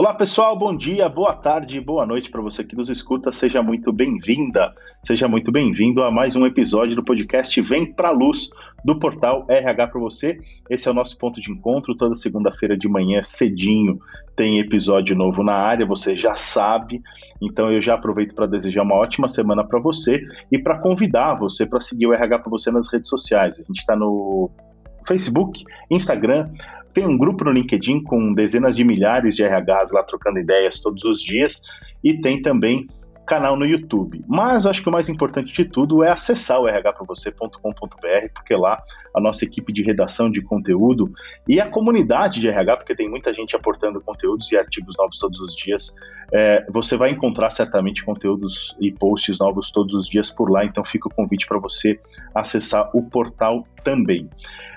Olá pessoal, bom dia, boa tarde, boa noite para você que nos escuta. Seja muito bem-vinda, seja muito bem-vindo a mais um episódio do podcast Vem Pra Luz do portal RH para você. Esse é o nosso ponto de encontro. Toda segunda-feira de manhã, cedinho, tem episódio novo na área, você já sabe. Então eu já aproveito para desejar uma ótima semana para você e para convidar você para seguir o RH para você nas redes sociais. A gente está no Facebook, Instagram, tem um grupo no LinkedIn com dezenas de milhares de RHs lá trocando ideias todos os dias e tem também canal no YouTube. Mas acho que o mais importante de tudo é acessar o rhpravocê.com.br, porque lá a nossa equipe de redação de conteúdo e a comunidade de RH, porque tem muita gente aportando conteúdos e artigos novos todos os dias. É, você vai encontrar certamente conteúdos e posts novos todos os dias por lá, então fica o convite para você acessar o portal também.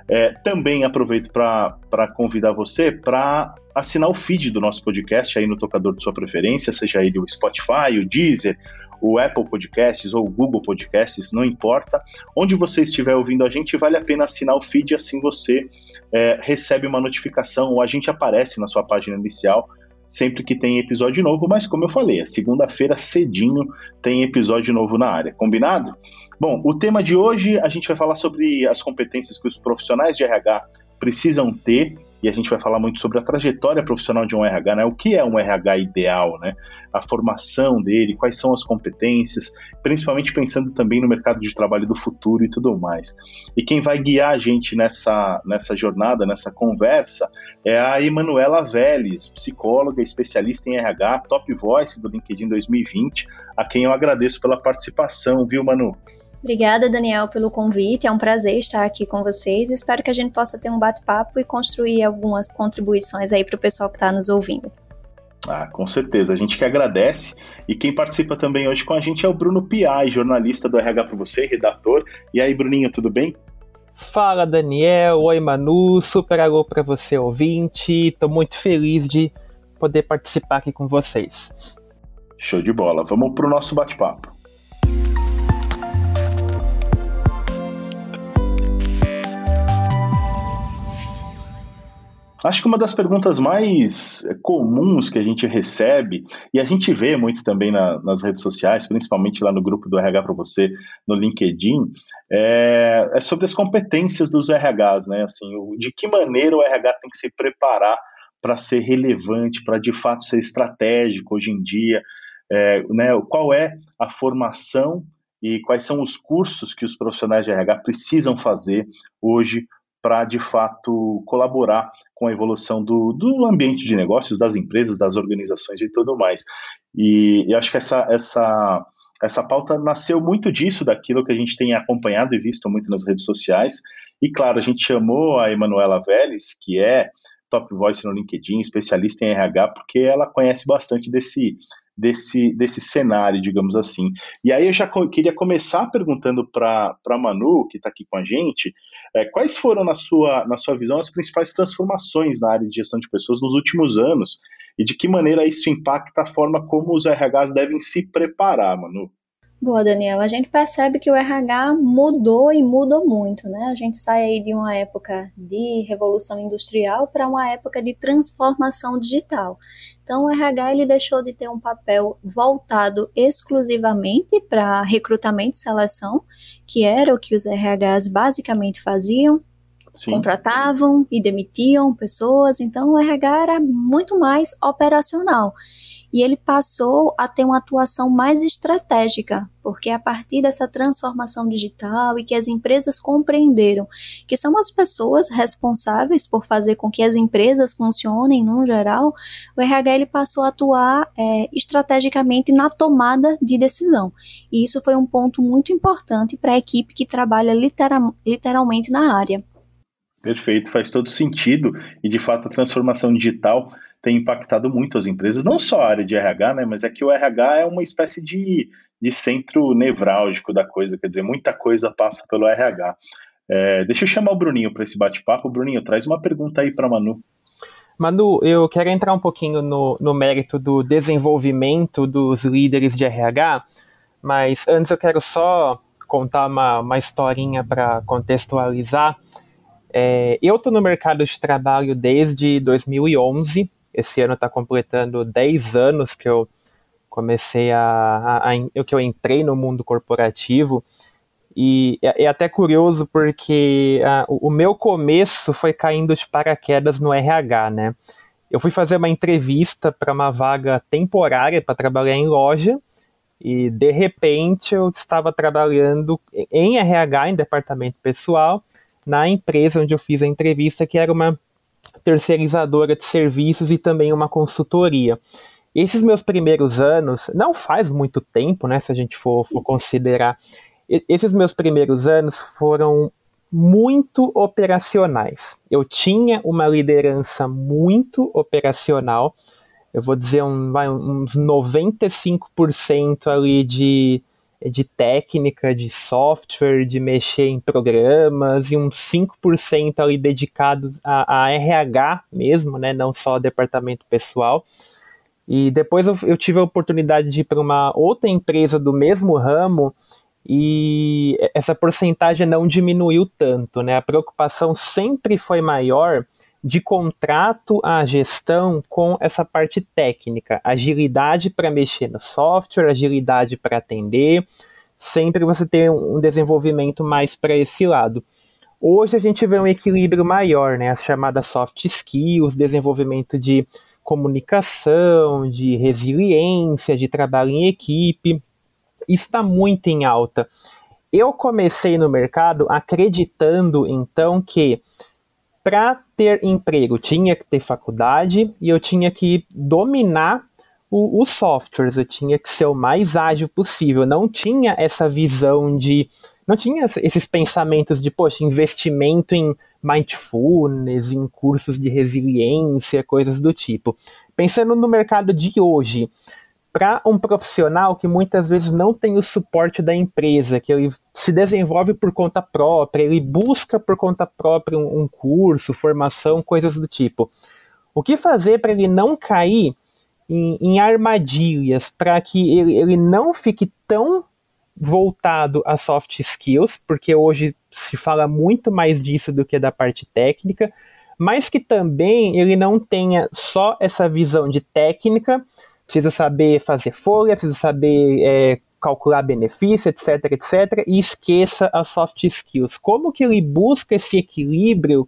É, também aproveito para convidar você para assinar o feed do nosso podcast aí no tocador de sua preferência, seja ele o Spotify, o Deezer, o Apple Podcasts ou o Google Podcasts, não importa. Onde você estiver ouvindo a gente, vale a pena assinar o feed, assim você é, recebe uma notificação ou a gente aparece na sua página inicial sempre que tem episódio novo, mas como eu falei, a segunda-feira cedinho tem episódio novo na área, combinado? Bom, o tema de hoje a gente vai falar sobre as competências que os profissionais de RH precisam ter e a gente vai falar muito sobre a trajetória profissional de um RH, né? O que é um RH ideal, né? A formação dele, quais são as competências, principalmente pensando também no mercado de trabalho do futuro e tudo mais. E quem vai guiar a gente nessa, nessa jornada, nessa conversa, é a Emanuela Vélez, psicóloga, especialista em RH, top voice do LinkedIn 2020, a quem eu agradeço pela participação, viu, Manu? Obrigada, Daniel, pelo convite. É um prazer estar aqui com vocês. Espero que a gente possa ter um bate-papo e construir algumas contribuições aí para o pessoal que está nos ouvindo. Ah, com certeza. A gente que agradece. E quem participa também hoje com a gente é o Bruno Piai, jornalista do RH para você, redator. E aí, Bruninho, tudo bem? Fala, Daniel. Oi, Manu. Super alô para você, ouvinte. Estou muito feliz de poder participar aqui com vocês. Show de bola. Vamos para o nosso bate-papo. Acho que uma das perguntas mais comuns que a gente recebe, e a gente vê muito também na, nas redes sociais, principalmente lá no grupo do RH para você, no LinkedIn, é, é, sobre as competências dos RHs, né? Assim, de que maneira o RH tem que se preparar para ser relevante, para de fato ser estratégico hoje em dia, é, né? Qual é a formação e quais são os cursos que os profissionais de RH precisam fazer hoje para de fato colaborar com a evolução do, do ambiente de negócios, das empresas, das organizações e tudo mais. E, e acho que essa, essa, essa pauta nasceu muito disso, daquilo que a gente tem acompanhado e visto muito nas redes sociais. E claro, a gente chamou a Emanuela Vélez, que é top voice no LinkedIn, especialista em RH, porque ela conhece bastante desse, desse, desse cenário, digamos assim. E aí eu já co queria começar perguntando para a Manu, que está aqui com a gente, é, quais foram, na sua, na sua visão, as principais transformações na área de gestão de pessoas nos últimos anos e de que maneira isso impacta a forma como os RHs devem se preparar, Manu? Boa, Daniel. A gente percebe que o RH mudou e mudou muito, né? A gente sai aí de uma época de revolução industrial para uma época de transformação digital. Então, o RH ele deixou de ter um papel voltado exclusivamente para recrutamento e seleção, que era o que os RHs basicamente faziam, Sim. contratavam e demitiam pessoas, então o RH era muito mais operacional e ele passou a ter uma atuação mais estratégica, porque a partir dessa transformação digital e que as empresas compreenderam que são as pessoas responsáveis por fazer com que as empresas funcionem no geral, o RH ele passou a atuar é, estrategicamente na tomada de decisão. E isso foi um ponto muito importante para a equipe que trabalha literal, literalmente na área. Perfeito, faz todo sentido e de fato a transformação digital tem impactado muito as empresas, não só a área de RH, né, mas é que o RH é uma espécie de, de centro nevrálgico da coisa, quer dizer, muita coisa passa pelo RH. É, deixa eu chamar o Bruninho para esse bate-papo. Bruninho, traz uma pergunta aí para Manu. Manu, eu quero entrar um pouquinho no, no mérito do desenvolvimento dos líderes de RH, mas antes eu quero só contar uma, uma historinha para contextualizar. É, eu estou no mercado de trabalho desde 2011 Esse ano está completando 10 anos que eu comecei a, a, a, que eu entrei no mundo corporativo e é, é até curioso porque a, o meu começo foi caindo de paraquedas no RH, né? Eu fui fazer uma entrevista para uma vaga temporária para trabalhar em loja e de repente eu estava trabalhando em RH, em departamento pessoal, na empresa onde eu fiz a entrevista, que era uma terceirizadora de serviços e também uma consultoria. Esses meus primeiros anos, não faz muito tempo, né, se a gente for, for considerar, esses meus primeiros anos foram muito operacionais. Eu tinha uma liderança muito operacional, eu vou dizer um, uns 95% ali de, de técnica, de software, de mexer em programas, e uns 5% ali dedicados a, a, RH mesmo, né, não só departamento pessoal. E depois eu, eu tive a oportunidade de ir para uma outra empresa do mesmo ramo, e essa porcentagem não diminuiu tanto, né? A preocupação sempre foi maior de contrato à gestão com essa parte técnica, agilidade para mexer no software, agilidade para atender, sempre você ter um desenvolvimento mais para esse lado. Hoje a gente vê um equilíbrio maior, né? As chamadas soft skills, desenvolvimento de comunicação, de resiliência, de trabalho em equipe, está muito em alta. Eu comecei no mercado acreditando então que para ter emprego tinha que ter faculdade e eu tinha que dominar os softwares, eu tinha que ser o mais ágil possível. Não tinha essa visão de. Não tinha esses pensamentos de, poxa, investimento em mindfulness, em cursos de resiliência, coisas do tipo. Pensando no mercado de hoje, para um profissional que muitas vezes não tem o suporte da empresa, que ele se desenvolve por conta própria, ele busca por conta própria um, um curso, formação, coisas do tipo. O que fazer para ele não cair em, em armadilhas, para que ele, ele não fique tão voltado a soft skills, porque hoje se fala muito mais disso do que da parte técnica, mas que também ele não tenha só essa visão de técnica, precisa saber fazer folha, precisa saber é, calcular benefício, etc, etc, e esqueça as soft skills. Como que ele busca esse equilíbrio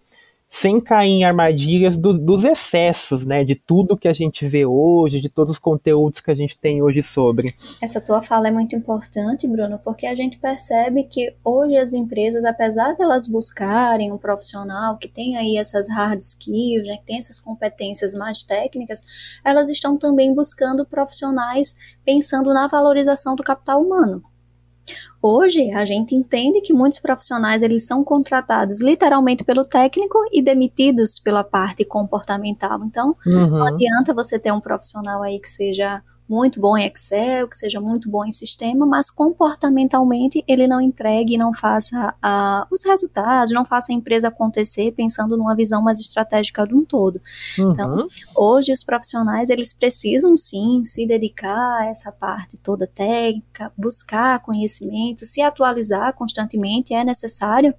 sem cair em armadilhas do, dos excessos, né, de tudo que a gente vê hoje, de todos os conteúdos que a gente tem hoje sobre. Essa tua fala é muito importante, Bruno, porque a gente percebe que hoje as empresas, apesar delas buscarem um profissional que tem aí essas hard skills, né, que tem essas competências mais técnicas, elas estão também buscando profissionais pensando na valorização do capital humano. Hoje, a gente entende que muitos profissionais eles são contratados literalmente pelo técnico e demitidos pela parte comportamental. Então, uhum. não adianta você ter um profissional aí que seja muito bom em Excel, que seja muito bom em sistema, mas comportamentalmente ele não entregue, não faça os resultados, não faça a empresa acontecer pensando numa visão mais estratégica de um todo. Uhum. Então, hoje os profissionais eles precisam sim se dedicar a essa parte toda técnica, buscar conhecimento, se atualizar constantemente é necessário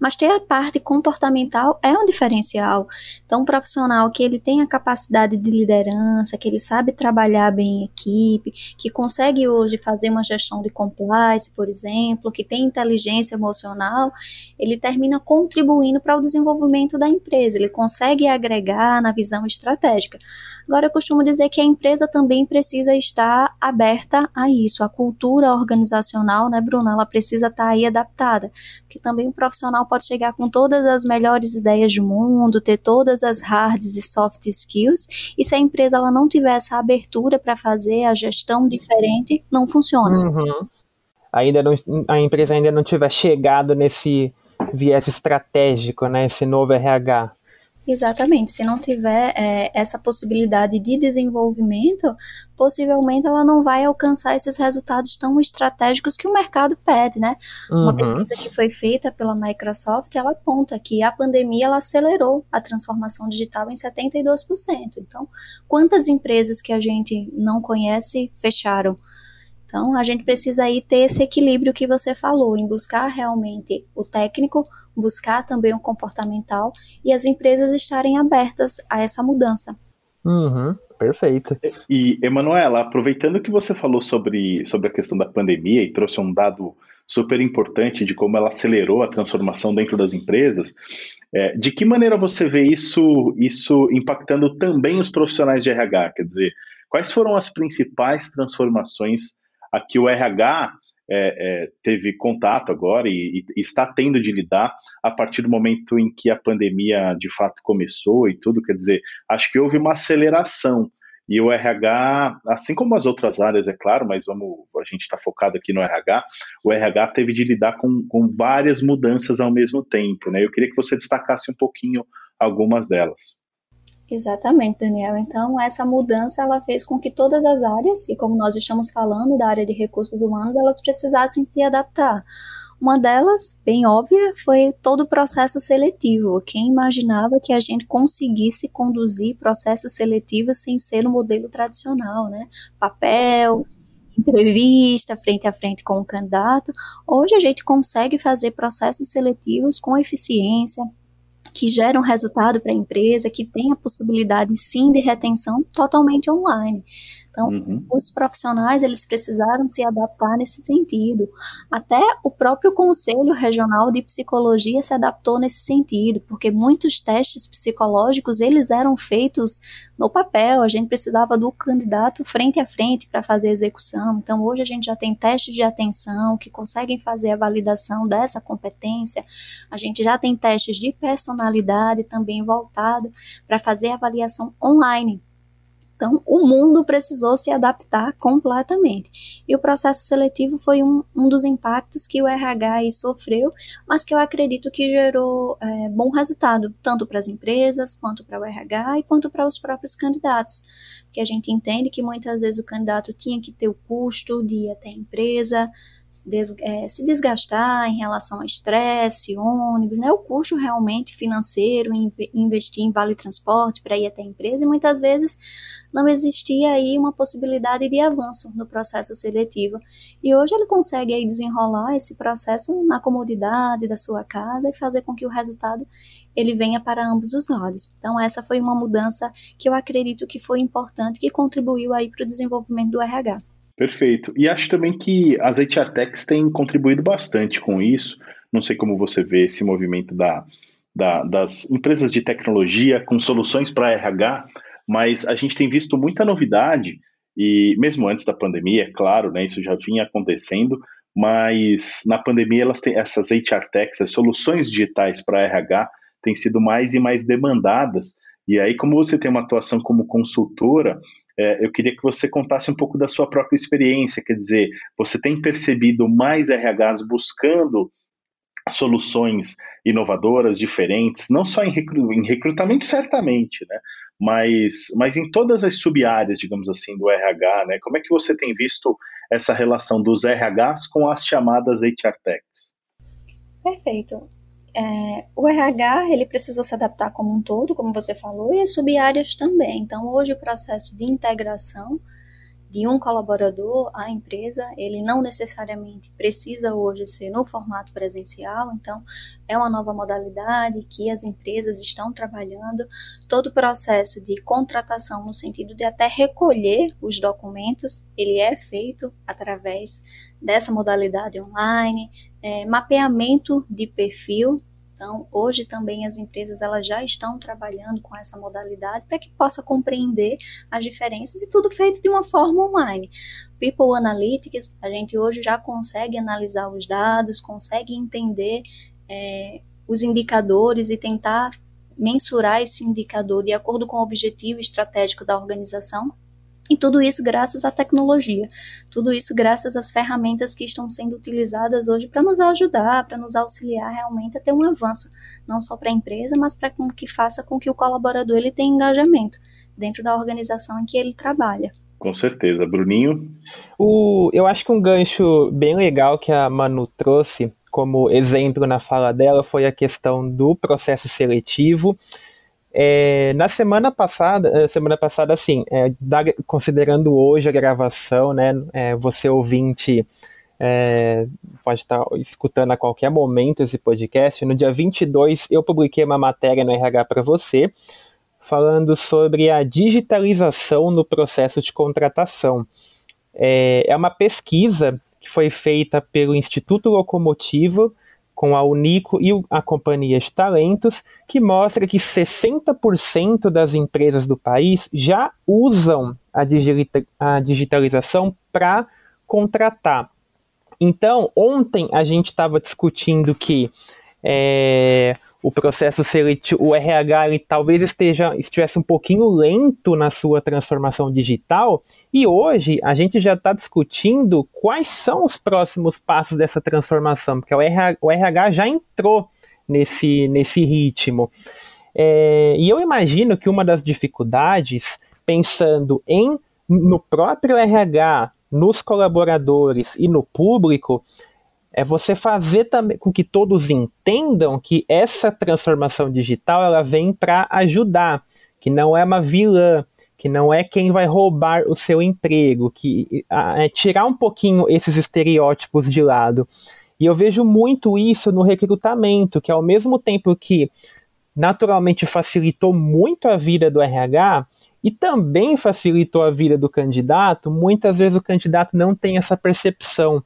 mas ter a parte comportamental é um diferencial. Então, um profissional que ele tem a capacidade de liderança, que ele sabe trabalhar bem em equipe, que consegue hoje fazer uma gestão de compliance, por exemplo, que tem inteligência emocional, ele termina contribuindo para o desenvolvimento da empresa, ele consegue agregar na visão estratégica. Agora, eu costumo dizer que a empresa também precisa estar aberta a isso, a cultura organizacional, né, Bruna? Ela precisa estar aí adaptada, porque também o profissional profissional pode chegar com todas as melhores ideias do mundo, ter todas as hard e soft skills, e se a empresa ela não tiver essa abertura para fazer a gestão diferente, não funciona. Uhum. Ainda não, a empresa ainda não tiver chegado nesse viés estratégico, né, esse novo RH. Exatamente. Se não tiver é, essa possibilidade de desenvolvimento, possivelmente ela não vai alcançar esses resultados tão estratégicos que o mercado pede, né? Uhum. Uma pesquisa que foi feita pela Microsoft, ela aponta que a pandemia ela acelerou a transformação digital em 72%. Então, quantas empresas que a gente não conhece fecharam? Então, a gente precisa aí ter esse equilíbrio que você falou, em buscar realmente o técnico, buscar também o comportamental e as empresas estarem abertas a essa mudança. Uhum, perfeito. E, Emanuela, aproveitando que você falou sobre, sobre a questão da pandemia e trouxe um dado super importante de como ela acelerou a transformação dentro das empresas, é, de que maneira você vê isso, isso impactando também os profissionais de RH? Quer dizer, quais foram as principais transformações a que o RH é, é, teve contato agora e, e, está tendo de lidar a partir do momento em que a pandemia de fato começou e tudo. Quer dizer, acho que houve uma aceleração. E o RH, assim como as outras áreas, é claro, mas vamos, a gente está focado aqui no RH, o RH teve de lidar com, com várias mudanças ao mesmo tempo. Né? Eu queria que você destacasse um pouquinho algumas delas. Exatamente, Daniel. Então, essa mudança ela fez com que todas as áreas, e como nós estamos falando da área de recursos humanos, elas precisassem se adaptar. Uma delas, bem óbvia, foi todo o processo seletivo. Quem imaginava que a gente conseguisse conduzir processos seletivos sem ser no modelo tradicional, né? Papel, entrevista frente a frente com o candidato. Hoje a gente consegue fazer processos seletivos com eficiência, que geram resultado para a empresa, que tem a possibilidade sim de retenção totalmente online. Então, uhum. os profissionais, eles precisaram se adaptar nesse sentido. Até o próprio Conselho Regional de Psicologia se adaptou nesse sentido, porque muitos testes psicológicos, eles eram feitos no papel, a gente precisava do candidato frente a frente para fazer a execução. Então, hoje a gente já tem testes de atenção que conseguem fazer a validação dessa competência. A gente já tem testes de personalidade também voltado para fazer a avaliação online. Então, o mundo precisou se adaptar completamente. E o processo seletivo foi um, um dos impactos que o RH sofreu, mas que eu acredito que gerou é, bom resultado, tanto para as empresas, quanto para o RH e quanto para os próprios candidatos. Porque a gente entende que muitas vezes o candidato tinha que ter o custo de ir até a empresa, se desgastar em relação a estresse, ônibus, né, o custo realmente financeiro, em, investir em vale transporte para ir até a empresa, e muitas vezes não existia aí uma possibilidade de avanço no processo seletivo. E hoje ele consegue aí desenrolar esse processo na comodidade da sua casa e fazer com que o resultado ele venha para ambos os lados. Então essa foi uma mudança que eu acredito que foi importante, que contribuiu aí para o desenvolvimento do RH. Perfeito. E acho também que as HR Techs têm contribuído bastante com isso. Não sei como você vê esse movimento da, da, das empresas de tecnologia com soluções para RH, mas a gente tem visto muita novidade, e mesmo antes da pandemia, é claro, né, isso já vinha acontecendo, mas na pandemia elas têm essas HR Techs, as soluções digitais para RH, têm sido mais e mais demandadas. E aí, como você tem uma atuação como consultora, é, eu queria que você contasse um pouco da sua própria experiência, quer dizer, você tem percebido mais RHs buscando soluções inovadoras, diferentes, não só em, recru em recrutamento, certamente, né? Mas, mas em todas as sub-áreas, digamos assim, do RH, né? Como é que você tem visto essa relação dos RHs com as chamadas HR Techs? Perfeito. É, o RH ele precisou se adaptar como um todo, como você falou, e as sub-áreas também. Então, hoje o processo de integração de um colaborador à empresa, ele não necessariamente precisa hoje ser no formato presencial, então é uma nova modalidade que as empresas estão trabalhando. Todo o processo de contratação, no sentido de até recolher os documentos, ele é feito através dessa modalidade online, é, mapeamento de perfil então, hoje também as empresas elas já estão trabalhando com essa modalidade para que possa compreender as diferenças e tudo feito de uma forma online. People Analytics, a gente hoje já consegue analisar os dados, consegue entender é, os indicadores e tentar mensurar esse indicador de acordo com o objetivo estratégico da organização e tudo isso graças à tecnologia, tudo isso graças às ferramentas que estão sendo utilizadas hoje para nos ajudar, para nos auxiliar realmente a ter um avanço, não só para a empresa, mas para que faça com que o colaborador ele tenha engajamento dentro da organização em que ele trabalha. Com certeza. Bruninho? O, eu acho que um gancho bem legal que a Manu trouxe como exemplo na fala dela foi a questão do processo seletivo é, na semana passada, é, semana passada, assim, é, da, considerando hoje a gravação, né, é, você ouvinte é, pode estar escutando a qualquer momento esse podcast. No dia 22, eu publiquei uma matéria no RH para você, falando sobre a digitalização no processo de contratação. É, é uma pesquisa que foi feita pelo Instituto Locomotivo com a Unico e a Companhia de Talentos, que mostra que 60% das empresas do país já usam a, digita a digitalização para contratar. Então, ontem a gente estava discutindo que é, o processo seletivo, o RH, ele talvez esteja estivesse um pouquinho lento na sua transformação digital, e hoje a gente já está discutindo quais são os próximos passos dessa transformação, porque o RH, o RH já entrou nesse, nesse ritmo. É, e eu imagino que uma das dificuldades, pensando em no próprio RH, nos colaboradores e no público, é você fazer também com que todos entendam que essa transformação digital ela vem para ajudar, que não é uma vilã, que não é quem vai roubar o seu emprego, que é tirar um pouquinho esses estereótipos de lado. E eu vejo muito isso no recrutamento, que ao mesmo tempo que naturalmente facilitou muito a vida do RH e também facilitou a vida do candidato, muitas vezes o candidato não tem essa percepção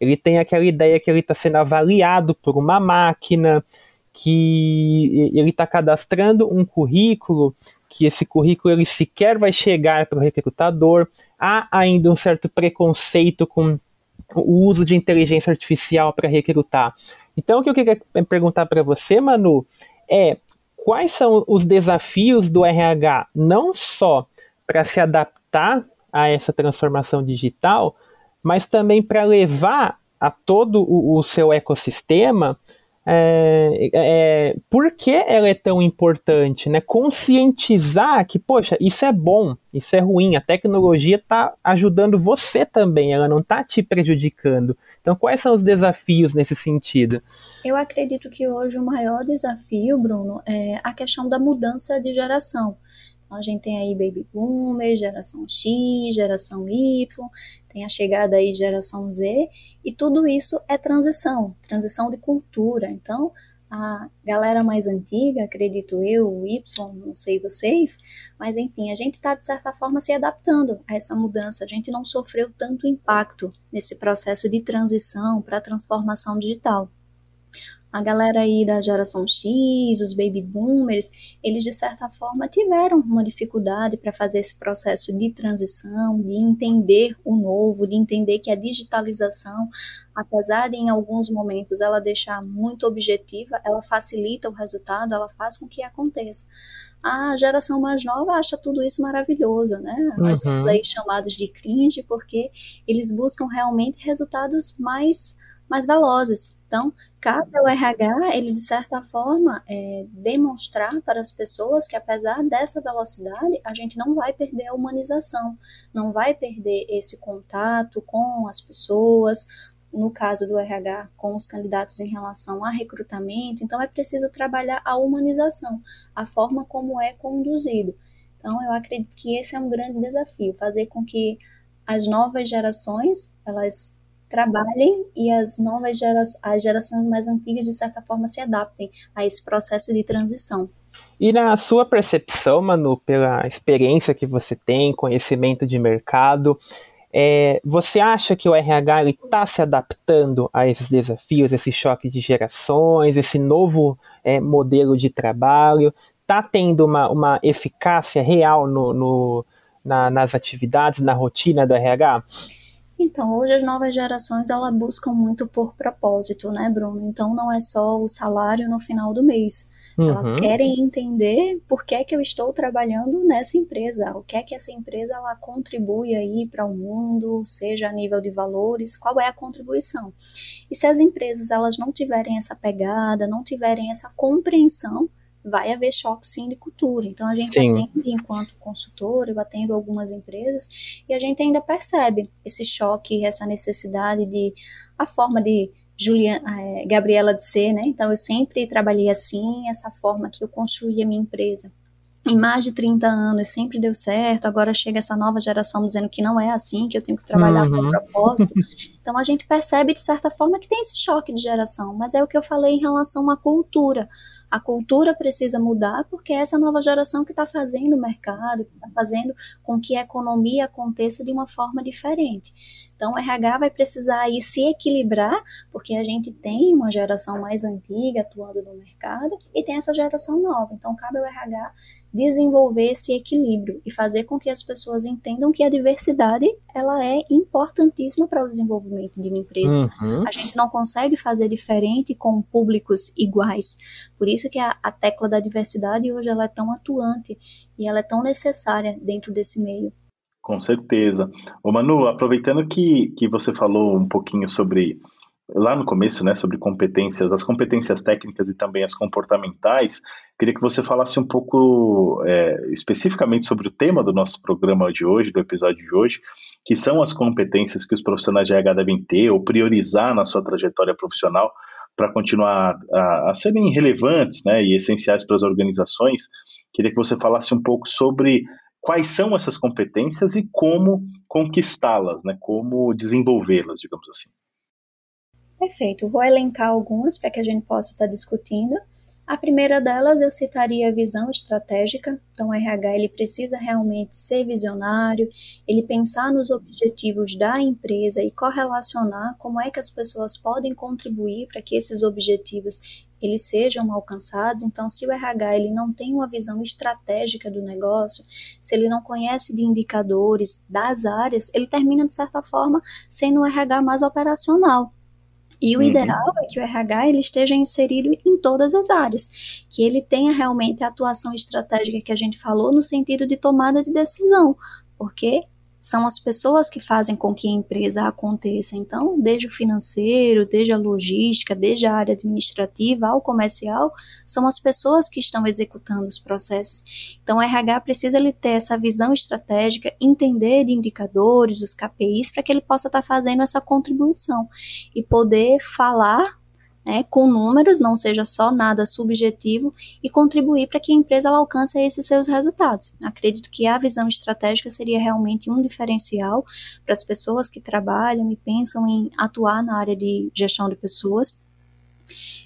ele tem aquela ideia que ele está sendo avaliado por uma máquina, que ele está cadastrando um currículo, que esse currículo ele sequer vai chegar para o recrutador. Há ainda um certo preconceito com o uso de inteligência artificial para recrutar. Então, o que eu queria perguntar para você, Manu, é quais são os desafios do RH, não só para se adaptar a essa transformação digital, mas também para levar a todo o, o seu ecossistema é, é, por que ela é tão importante, né? Conscientizar que, poxa, isso é bom, isso é ruim, a tecnologia está ajudando você também, ela não está te prejudicando. Então, quais são os desafios nesse sentido? Eu acredito que hoje o maior desafio, Bruno, é a questão da mudança de geração. Então, a gente tem aí baby boomer, geração X, geração Y, tem a chegada aí de geração Z, e tudo isso é transição, transição de cultura. Então, a galera mais antiga, acredito eu, o Y, não sei vocês, mas enfim, a gente está de certa forma se adaptando a essa mudança. A gente não sofreu tanto impacto nesse processo de transição para a transformação digital a galera aí da geração X, os baby boomers, eles de certa forma tiveram uma dificuldade para fazer esse processo de transição, de entender o novo, de entender que a digitalização, apesar de em alguns momentos ela deixar muito objetiva, ela facilita o resultado, ela faz com que aconteça a geração mais nova acha tudo isso maravilhoso, né? Uhum. Nós somos aí chamados de cringe porque eles buscam realmente resultados mais, mais velozes. Então, cabe ao RH, ele de certa forma, é, demonstrar para as pessoas que apesar dessa velocidade, a gente não vai perder a humanização, não vai perder esse contato com as pessoas, no caso do RH, com os candidatos em relação a recrutamento. Então, é preciso trabalhar a humanização, a forma como é conduzido. Então, eu acredito que esse é um grande desafio, fazer com que as novas gerações, elas trabalhem e as novas gerações, as gerações mais antigas, de certa forma, se adaptem a esse processo de transição. E na sua percepção, Manu, pela experiência que você tem, conhecimento de mercado, é, você acha que o RH está se adaptando a esses desafios, esse choque de gerações, esse novo é, modelo de trabalho? Está tendo uma, uma eficácia real no, no na, nas atividades, na rotina do RH? Então, hoje as novas gerações elas buscam muito por propósito, né, Bruno? Então não é só o salário no final do mês. Uhum. Elas querem entender por que é que eu estou trabalhando nessa empresa, o que é que essa empresa ela contribui aí para o mundo, seja a nível de valores, qual é a contribuição. E se as empresas elas não tiverem essa pegada, não tiverem essa compreensão, vai haver choque sim de cultura. Então a gente sim. atende enquanto consultor, eu atendo algumas empresas e a gente ainda percebe esse choque, essa necessidade de a forma de Juliana, é, Gabriela de ser, né? Então eu sempre trabalhei assim, essa forma que eu construí a minha empresa. em mais de 30 anos sempre deu certo, agora chega essa nova geração dizendo que não é assim, que eu tenho que trabalhar uhum. com propósito. Então a gente percebe de certa forma que tem esse choque de geração, mas é o que eu falei em relação à cultura. A cultura precisa mudar porque é essa nova geração que está fazendo o mercado, que está fazendo com que a economia aconteça de uma forma diferente. Então, o RH vai precisar aí se equilibrar, porque a gente tem uma geração mais antiga atuando no mercado e tem essa geração nova. Então, cabe ao RH desenvolver esse equilíbrio e fazer com que as pessoas entendam que a diversidade ela é importantíssima para o desenvolvimento de uma empresa. Uhum. A gente não consegue fazer diferente com públicos iguais. Por isso que a, a tecla da diversidade hoje ela é tão atuante e ela é tão necessária dentro desse meio. Com certeza. Ô Manu, aproveitando que, que você falou um pouquinho sobre, lá no começo, né, sobre competências, as competências técnicas e também as comportamentais, queria que você falasse um pouco é, especificamente sobre o tema do nosso programa de hoje, do episódio de hoje, que são as competências que os profissionais de RH devem ter ou priorizar na sua trajetória profissional para continuar a, a, serem relevantes né, e essenciais para as organizações. Queria que você falasse um pouco sobre quais são essas competências e como conquistá-las, né? Como desenvolvê-las, digamos assim. Perfeito. Vou elencar algumas para que a gente possa estar discutindo. A primeira delas eu citaria a visão estratégica. Então, o RH ele precisa realmente ser visionário, ele pensar nos objetivos da empresa e correlacionar como é que as pessoas podem contribuir para que esses objetivos eles sejam alcançados. Então, se o RH ele não tem uma visão estratégica do negócio, se ele não conhece de indicadores das áreas, ele termina de certa forma sendo um RH mais operacional. E o uhum. ideal é que o RH ele esteja inserido em todas as áreas, que ele tenha realmente a atuação estratégica que a gente falou no sentido de tomada de decisão, porque são as pessoas que fazem com que a empresa aconteça. Então, desde o financeiro, desde a logística, desde a área administrativa ao comercial, são as pessoas que estão executando os processos. Então, o RH precisa ele ter essa visão estratégica, entender de indicadores, os KPIs, para que ele possa estar tá fazendo essa contribuição e poder falar né, com números, não seja só nada subjetivo, e contribuir para que a empresa alcance esses seus resultados. Acredito que a visão estratégica seria realmente um diferencial para as pessoas que trabalham e pensam em atuar na área de gestão de pessoas.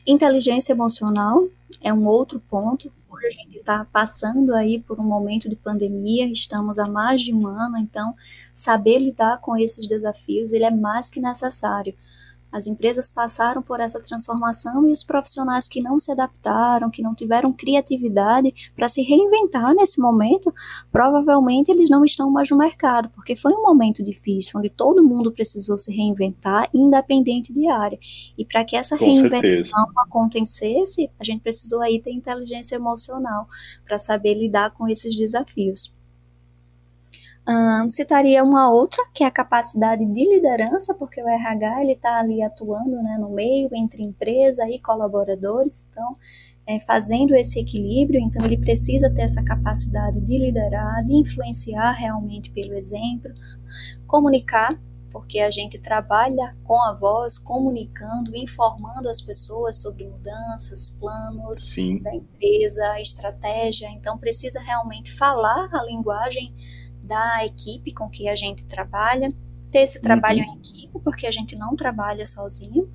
Inteligência emocional é um outro ponto. Hoje a gente está passando aí por um momento de pandemia, estamos há mais de um ano, então saber lidar com esses desafios ele é mais que necessário as empresas passaram por essa transformação e os profissionais que não se adaptaram, que não tiveram criatividade para se reinventar nesse momento, provavelmente eles não estão mais no mercado, porque foi um momento difícil, onde todo mundo precisou se reinventar, independente de área. E para que essa Com reinvenção certeza. acontecesse, a gente precisou aí ter inteligência emocional para saber lidar com esses desafios. Um, citaria uma outra, que é a capacidade de liderança, porque o RH ele está ali atuando né, no meio entre empresa e colaboradores, então é, fazendo esse equilíbrio, então ele precisa ter essa capacidade de liderar, de influenciar realmente pelo exemplo, comunicar, porque a gente trabalha com a voz, comunicando, informando as pessoas sobre mudanças, planos Sim. da empresa, estratégia, então precisa realmente falar a linguagem da equipe com que a gente trabalha, ter esse trabalho uhum. em equipe, porque a gente não trabalha sozinho.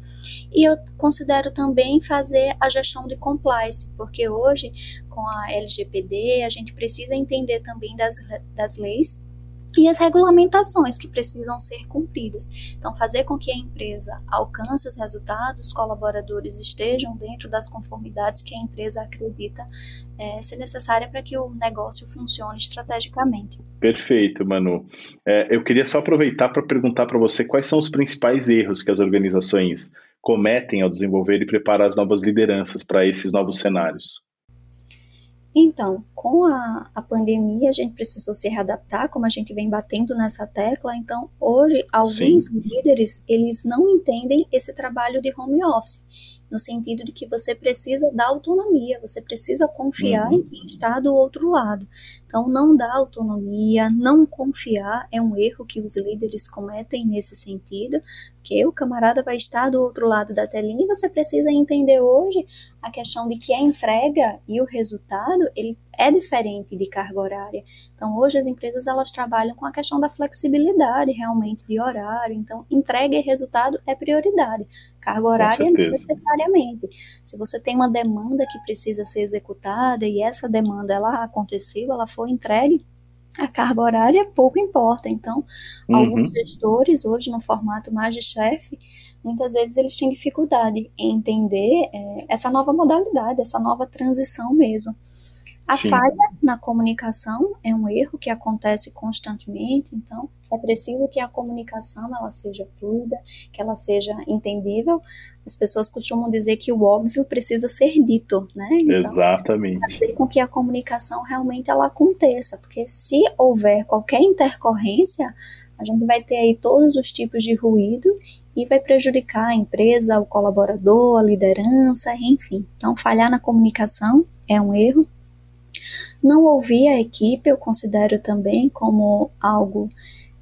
E eu considero também fazer a gestão de compliance, porque hoje, com a LGPD, a gente precisa entender também das, das leis e as regulamentações que precisam ser cumpridas. Então, fazer com que a empresa alcance os resultados, os colaboradores estejam dentro das conformidades que a empresa acredita é, ser necessária para que o negócio funcione estrategicamente. Perfeito, Manu. É, eu queria só aproveitar para perguntar para você quais são os principais erros que as organizações cometem ao desenvolver e preparar as novas lideranças para esses novos cenários. Então, com a, a pandemia, a gente precisou se readaptar, como a gente vem batendo nessa tecla. Então, hoje, alguns Sim. líderes, eles não entendem esse trabalho de home office, no sentido de que você precisa dar autonomia, você precisa confiar uhum. em quem está do outro lado. Então, não dar autonomia, não confiar, é um erro que os líderes cometem nesse sentido, porque o camarada vai estar do outro lado da telinha e você precisa entender hoje a questão de que a entrega e o resultado ele é diferente de carga horária. Então, hoje as empresas elas trabalham com a questão da flexibilidade realmente de horário. Então, entrega e resultado é prioridade. Carga horária não necessariamente. Se você tem uma demanda que precisa ser executada e essa demanda ela aconteceu, ela foi entregue, a carga horária pouco importa. Então, uhum. alguns gestores, hoje no formato mais de chefe, muitas vezes eles têm dificuldade em entender é, essa nova modalidade, essa nova transição mesmo. A Sim. falha na comunicação é um erro que acontece constantemente, então é preciso que a comunicação ela seja fluida, que ela seja entendível. As pessoas costumam dizer que o óbvio precisa ser dito, né? Então, Exatamente. Fazer com que a comunicação realmente ela aconteça, porque se houver qualquer intercorrência, a gente vai ter aí todos os tipos de ruído e vai prejudicar a empresa, o colaborador, a liderança, enfim. Então, falhar na comunicação é um erro. Não ouvir a equipe eu considero também como algo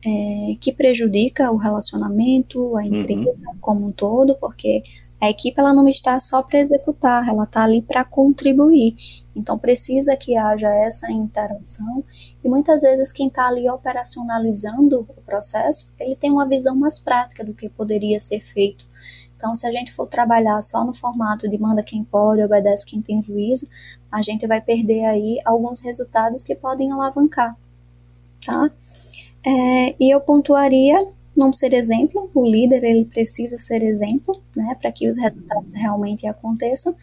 é, que prejudica o relacionamento, a uhum. empresa uhum. como um todo, porque a equipe ela não está só para executar, ela está ali para contribuir. Então precisa que haja essa interação e muitas vezes quem está ali operacionalizando o processo, ele tem uma visão mais prática do que poderia ser feito. Então, se a gente for trabalhar só no formato de manda quem pode, obedece quem tem juízo, a gente vai perder aí alguns resultados que podem alavancar, tá? É, e eu pontuaria não ser exemplo, o líder ele precisa ser exemplo, né, para que os resultados realmente aconteçam.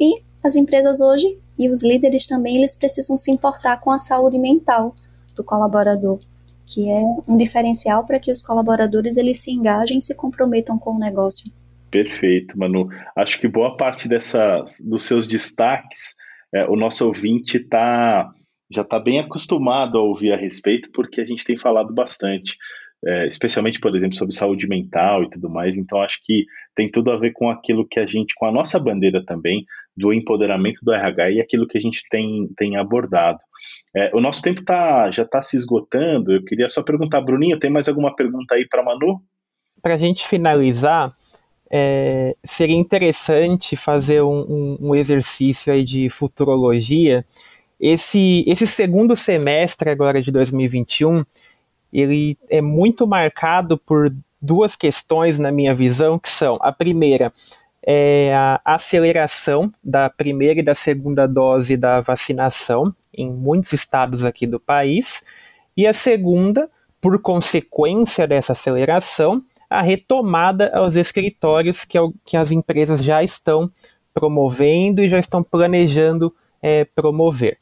E as empresas hoje e os líderes também eles precisam se importar com a saúde mental do colaborador, que é um diferencial para que os colaboradores eles se engajem e se comprometam com o negócio. Perfeito, Manu. Acho que boa parte dessa, dos seus destaques, é, o nosso ouvinte tá, já está bem acostumado a ouvir a respeito, porque a gente tem falado bastante, é, especialmente, por exemplo, sobre saúde mental e tudo mais. Então, acho que tem tudo a ver com aquilo que a gente, com a nossa bandeira também, do empoderamento do RH e aquilo que a gente tem, tem abordado. É, o nosso tempo tá, já está se esgotando. Eu queria só perguntar, Bruninho, tem mais alguma pergunta aí para Manu? Para a gente finalizar, é, seria interessante fazer um, um, um, exercício aí de futurologia. Esse, esse segundo semestre agora de 2021, ele é muito marcado por duas questões na minha visão, que são a primeira é a aceleração da primeira e da segunda dose da vacinação em muitos estados aqui do país, e a segunda, por consequência dessa aceleração, a retomada aos escritórios que, que as empresas já estão promovendo e já estão planejando é, promover.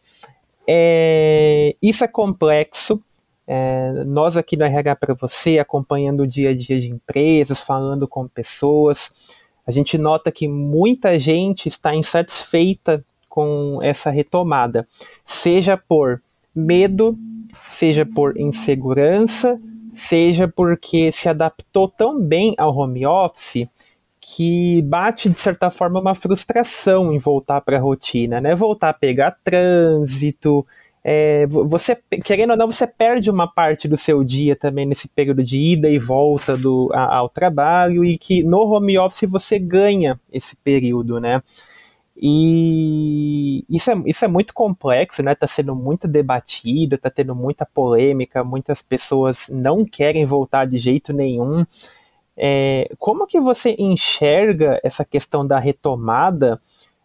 É, isso é complexo. É, nós aqui no RH para você, acompanhando o dia a dia de empresas, falando com pessoas, a gente nota que muita gente está insatisfeita com essa retomada, seja por medo, seja por insegurança, seja porque se adaptou tão bem ao home office que bate de certa forma uma frustração em voltar para a rotina, né? Voltar a pegar trânsito, é, você querendo ou não você perde uma parte do seu dia também nesse período de ida e volta do, a, ao trabalho e que no home office você ganha esse período, né? E isso é, isso é muito complexo, né? Está sendo muito debatido, está tendo muita polêmica, muitas pessoas não querem voltar de jeito nenhum. É, como que você enxerga essa questão da retomada?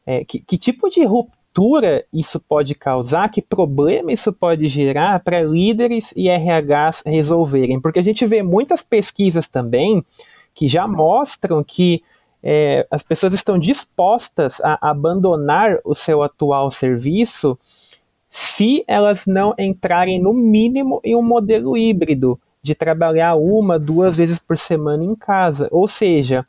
É, que, que tipo de ruptura isso pode causar? Que problema isso pode gerar para líderes e RHs resolverem? Porque a gente vê muitas pesquisas também que já mostram que é, as pessoas estão dispostas a abandonar o seu atual serviço se elas não entrarem no mínimo em um modelo híbrido de trabalhar uma, duas vezes por semana em casa. Ou seja,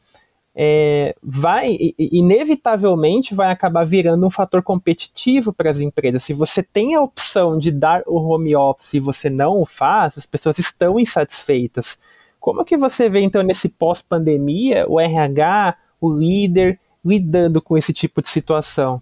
é, vai inevitavelmente vai acabar virando um fator competitivo para as empresas. Se você tem a opção de dar o home office e você não o faz, as pessoas estão insatisfeitas. Como que você vê, então, nesse pós-pandemia, o RH, o líder, lidando com esse tipo de situação?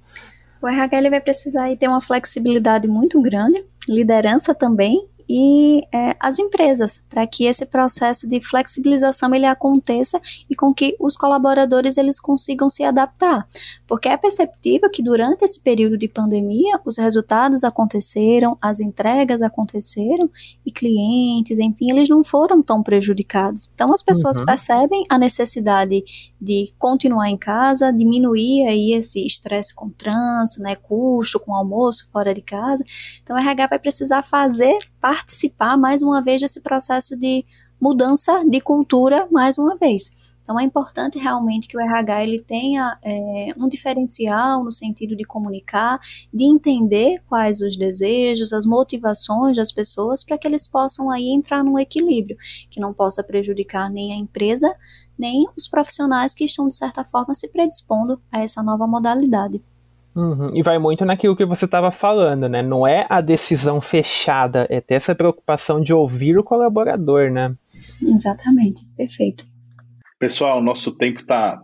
O RH ele vai precisar ter uma flexibilidade muito grande, liderança também, e é, as empresas, para que esse processo de flexibilização ele aconteça e com que os colaboradores eles consigam se adaptar. Porque é perceptível que durante esse período de pandemia, os resultados aconteceram, as entregas aconteceram e clientes, enfim, eles não foram tão prejudicados. Então as pessoas uhum. percebem a necessidade de continuar em casa, diminuir aí esse estresse com trânsito, né, custo com almoço fora de casa. Então o RH vai precisar fazer, participar mais uma vez desse processo de mudança de cultura mais uma vez. Então é importante realmente que o RH ele tenha é, um diferencial no sentido de comunicar, de entender quais os desejos, as motivações das pessoas para que eles possam aí entrar num equilíbrio que não possa prejudicar nem a empresa nem os profissionais que estão de certa forma se predispondo a essa nova modalidade. Uhum. E vai muito naquilo que você estava falando, né? Não é a decisão fechada, é ter essa preocupação de ouvir o colaborador, né? Exatamente, perfeito. Pessoal, nosso tempo está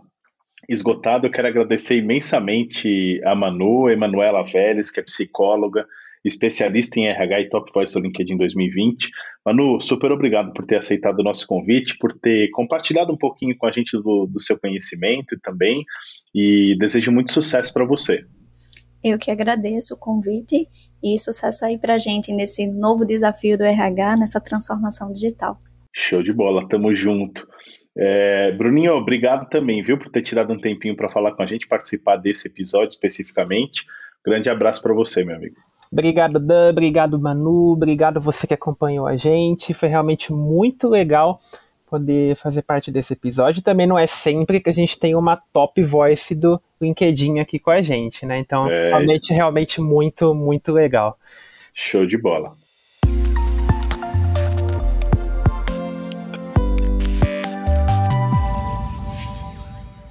esgotado. Eu quero agradecer imensamente a Manu, Emanuela Vélez, que é psicóloga, especialista em RH e Top Voice do LinkedIn 2020. Manu, super obrigado por ter aceitado o nosso convite, por ter compartilhado um pouquinho com a gente do, do seu conhecimento também, e desejo muito sucesso para você. Eu que agradeço o convite e sucesso aí para a gente nesse novo desafio do RH, nessa transformação digital. Show de bola, tamo junto. É, Bruninho, obrigado também, viu, por ter tirado um tempinho para falar com a gente, participar desse episódio especificamente. Grande abraço para você, meu amigo. Obrigado, Dan, obrigado, Manu, obrigado você que acompanhou a gente. Foi realmente muito legal poder fazer parte desse episódio. Também não é sempre que a gente tem uma top voice do LinkedIn aqui com a gente, né? Então, é... realmente, realmente muito, muito legal. Show de bola.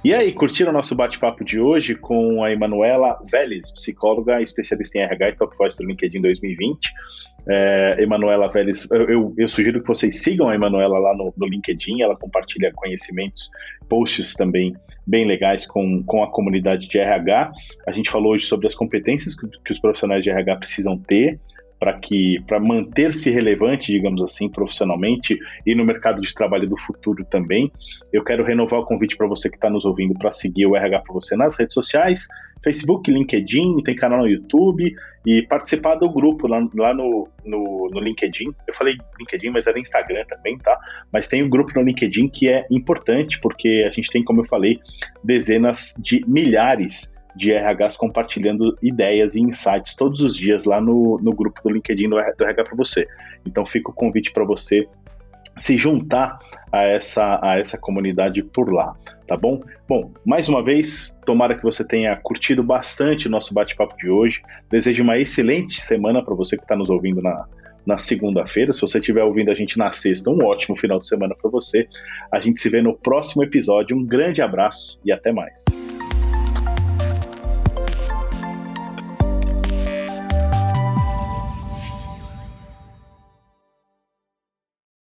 E aí, curtiram o nosso bate-papo de hoje com a Emanuela Vélez, psicóloga especialista em RH e Top Voice do LinkedIn 2020. É, Emanuela Vélez, eu, eu, eu, sugiro que vocês sigam a Emanuela lá no, no, LinkedIn, ela compartilha conhecimentos, posts também bem legais com, com a comunidade de RH. A gente falou hoje sobre as competências que, que os profissionais de RH precisam ter, para que para manter-se relevante, digamos assim, profissionalmente e no mercado de trabalho do futuro também. Eu quero renovar o convite para você que está nos ouvindo para seguir o RH para você nas redes sociais, Facebook, LinkedIn, tem canal no YouTube e participar do grupo lá, lá no, no, no, LinkedIn. Eu falei LinkedIn, mas era Instagram também, tá? Mas tem um grupo no LinkedIn que é importante porque a gente tem, como eu falei, dezenas de milhares de RHs compartilhando ideias e insights todos os dias lá no, no grupo do LinkedIn do RH para você. Então fica o convite para você se juntar a essa, a essa comunidade por lá, tá bom? Bom, mais uma vez, tomara que você tenha curtido bastante o nosso bate-papo de hoje. Desejo uma excelente semana para você que está nos ouvindo na, na segunda-feira. Se você estiver ouvindo a gente na sexta, um ótimo final de semana para você. A gente se vê no próximo episódio. Um grande abraço e até mais.